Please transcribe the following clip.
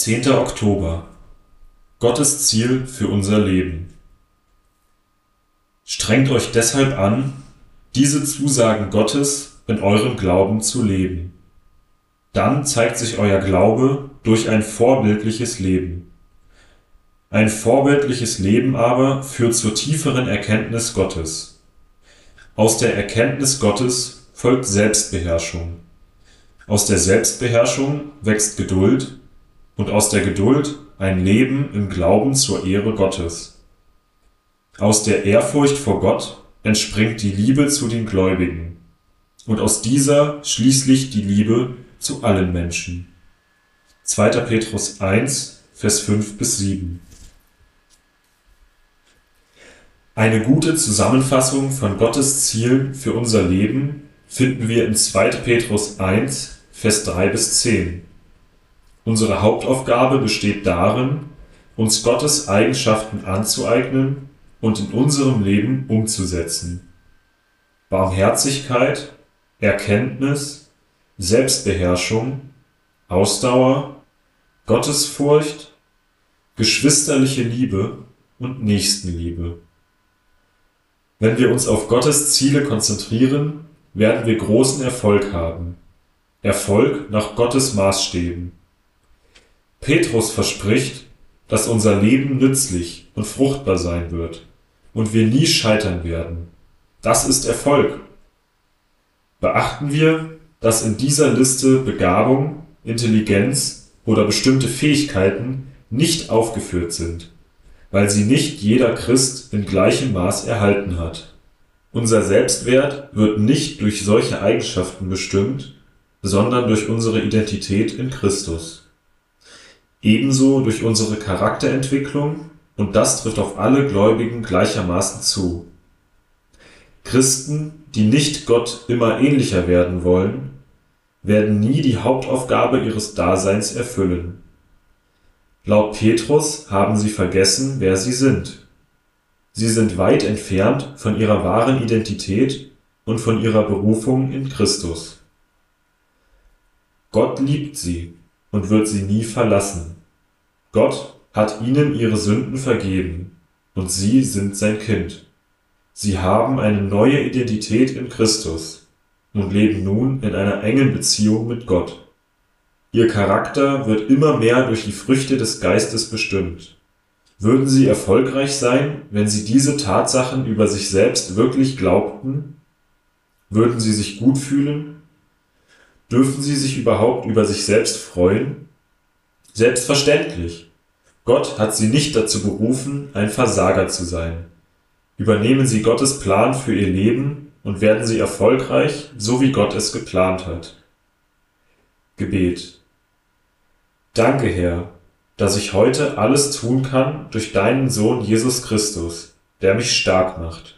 10. Oktober Gottes Ziel für unser Leben Strengt euch deshalb an, diese Zusagen Gottes in eurem Glauben zu leben. Dann zeigt sich euer Glaube durch ein vorbildliches Leben. Ein vorbildliches Leben aber führt zur tieferen Erkenntnis Gottes. Aus der Erkenntnis Gottes folgt Selbstbeherrschung. Aus der Selbstbeherrschung wächst Geduld und aus der Geduld ein Leben im Glauben zur Ehre Gottes. Aus der Ehrfurcht vor Gott entspringt die Liebe zu den Gläubigen und aus dieser schließlich die Liebe zu allen Menschen. 2. Petrus 1, Vers 5 bis 7. Eine gute Zusammenfassung von Gottes Zielen für unser Leben finden wir in 2. Petrus 1, Vers 3 bis 10. Unsere Hauptaufgabe besteht darin, uns Gottes Eigenschaften anzueignen und in unserem Leben umzusetzen. Barmherzigkeit, Erkenntnis, Selbstbeherrschung, Ausdauer, Gottesfurcht, geschwisterliche Liebe und Nächstenliebe. Wenn wir uns auf Gottes Ziele konzentrieren, werden wir großen Erfolg haben. Erfolg nach Gottes Maßstäben. Petrus verspricht, dass unser Leben nützlich und fruchtbar sein wird und wir nie scheitern werden. Das ist Erfolg. Beachten wir, dass in dieser Liste Begabung, Intelligenz oder bestimmte Fähigkeiten nicht aufgeführt sind, weil sie nicht jeder Christ in gleichem Maß erhalten hat. Unser Selbstwert wird nicht durch solche Eigenschaften bestimmt, sondern durch unsere Identität in Christus ebenso durch unsere Charakterentwicklung und das trifft auf alle Gläubigen gleichermaßen zu. Christen, die nicht Gott immer ähnlicher werden wollen, werden nie die Hauptaufgabe ihres Daseins erfüllen. Laut Petrus haben sie vergessen, wer sie sind. Sie sind weit entfernt von ihrer wahren Identität und von ihrer Berufung in Christus. Gott liebt sie und wird sie nie verlassen. Gott hat ihnen ihre Sünden vergeben, und sie sind sein Kind. Sie haben eine neue Identität in Christus und leben nun in einer engen Beziehung mit Gott. Ihr Charakter wird immer mehr durch die Früchte des Geistes bestimmt. Würden sie erfolgreich sein, wenn sie diese Tatsachen über sich selbst wirklich glaubten? Würden sie sich gut fühlen? Dürfen sie sich überhaupt über sich selbst freuen? Selbstverständlich. Gott hat sie nicht dazu berufen, ein Versager zu sein. Übernehmen Sie Gottes Plan für Ihr Leben und werden Sie erfolgreich, so wie Gott es geplant hat. Gebet. Danke, Herr, dass ich heute alles tun kann durch deinen Sohn Jesus Christus, der mich stark macht.